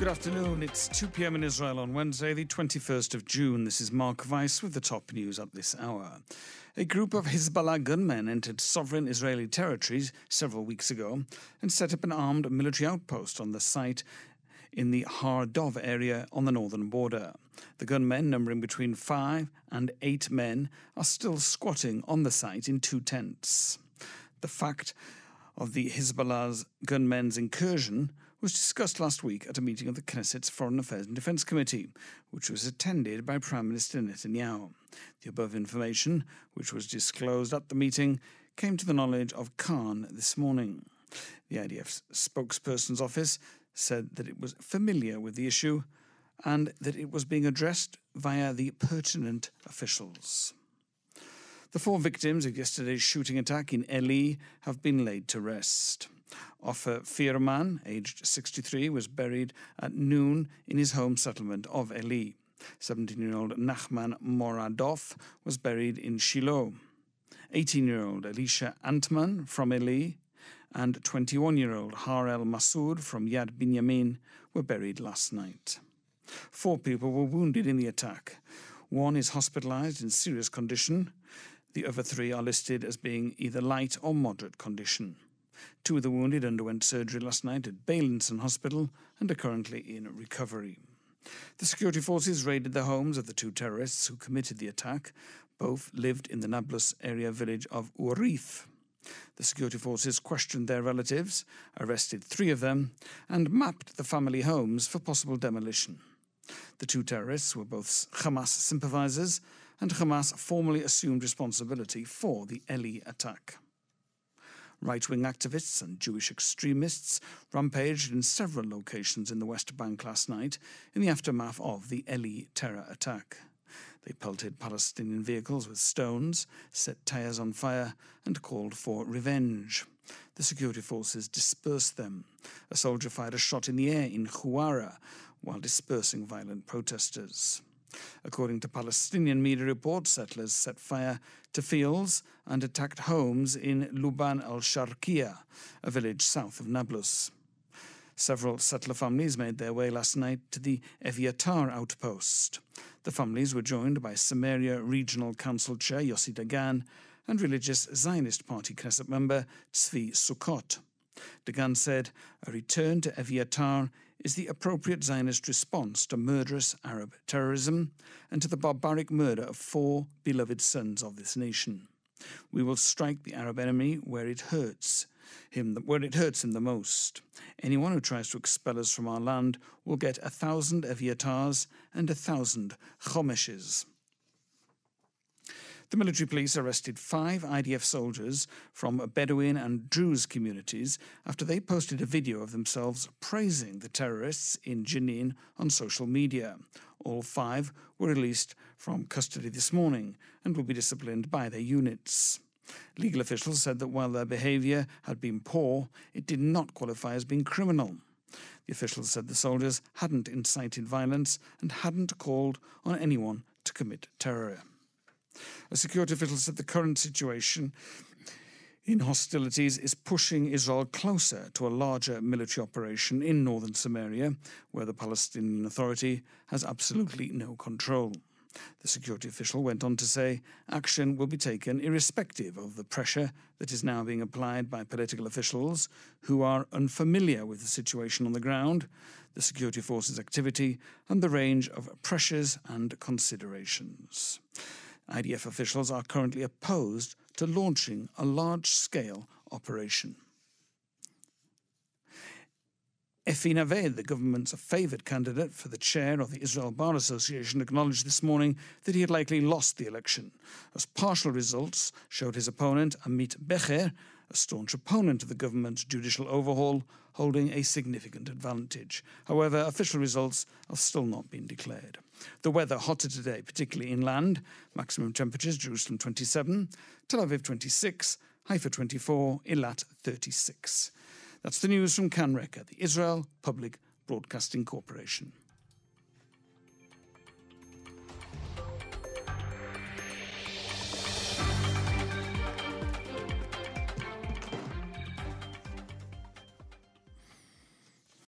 Good afternoon. It's 2 p.m. in Israel on Wednesday, the 21st of June. This is Mark Weiss with the top news at this hour. A group of Hezbollah gunmen entered sovereign Israeli territories several weeks ago and set up an armed military outpost on the site in the Har Dov area on the northern border. The gunmen, numbering between five and eight men, are still squatting on the site in two tents. The fact of the Hezbollah's gunmen's incursion was discussed last week at a meeting of the Knesset's Foreign Affairs and Defence Committee, which was attended by Prime Minister Netanyahu. The above information, which was disclosed at the meeting, came to the knowledge of Kan this morning. The IDF's spokesperson's office said that it was familiar with the issue and that it was being addressed via the pertinent officials. The four victims of yesterday's shooting attack in Eli have been laid to rest. Ofer Fayerman, aged 63, was buried at noon in his home settlement of Eli. 17 year old Nachman Moradov was buried in Shiloh. 18 year old Elisha Antman from Eli and 21 year old Harel Masood from Yad Binyamin were buried last night. Four people were wounded in the attack. One is hospitalized in serious condition. The other three are listed as being either light or moderate condition. Two of the wounded underwent surgery last night at Beilinson Hospital and are currently in recovery. The security forces raided the homes of the two terrorists who committed the attack. Both lived in the Nablus area village of Urif. The security forces questioned their relatives, arrested three of them, and mapped the family homes for possible demolition. The two terrorists were both Hamas sympathizers, and Hamas formally assumed responsibility for the Eli attack. Right wing activists and Jewish extremists rampaged in several locations in the West Bank last night in the aftermath of the Eli terror attack. They pelted Palestinian vehicles with stones, set tires on fire, and called for revenge. The security forces dispersed them. A soldier fired a shot in the air in Huwara while dispersing violent protesters. According to Palestinian media reports, settlers set fire to fields and attacked homes in Luban al Sharqiya, a village south of Nablus. Several settler families made their way last night to the Evyatar outpost. The families were joined by Samaria Regional Council Chair Yossi Dagan and religious Zionist Party Knesset member Tzvi Sukkot. Dagan said a return to Evyatar is the appropriate Zionist response to murderous Arab terrorism and to the barbaric murder of four beloved sons of this nation. We will strike the Arab enemy where it hurts him, where it hurts him the most. Anyone who tries to expel us from our land will get a thousand Evyatars and a thousand Chomeshes. The military police arrested five IDF soldiers from Bedouin and Druze communities after they posted a video of themselves praising the terrorists in Jenin on social media. All five were released from custody this morning and will be disciplined by their units. Legal officials said that while their behaviour had been poor, it did not qualify as being criminal. The officials said the soldiers hadn't incited violence and hadn't called on anyone to commit terror. A security official said the current situation in hostilities is pushing Israel closer to a larger military operation in northern Samaria, where the Palestinian Authority has absolutely no control. The security official went on to say action will be taken irrespective of the pressure that is now being applied by political officials who are unfamiliar with the situation on the ground, the security forces' activity, and the range of pressures and considerations. IDF officials are currently opposed to launching a large scale operation. Efi Naveh, the government's favoured candidate for the chair of the Israel Bar Association, acknowledged this morning that he had likely lost the election, as partial results showed his opponent, Amit Becher, a staunch opponent of the government's judicial overhaul, holding a significant advantage. However, official results have still not been declared. The weather hotter today, particularly inland. Maximum temperatures Jerusalem 27, Tel Aviv 26, Haifa 24, Eilat 36. That's the news from Kan Reka, the Israel Public Broadcasting Corporation.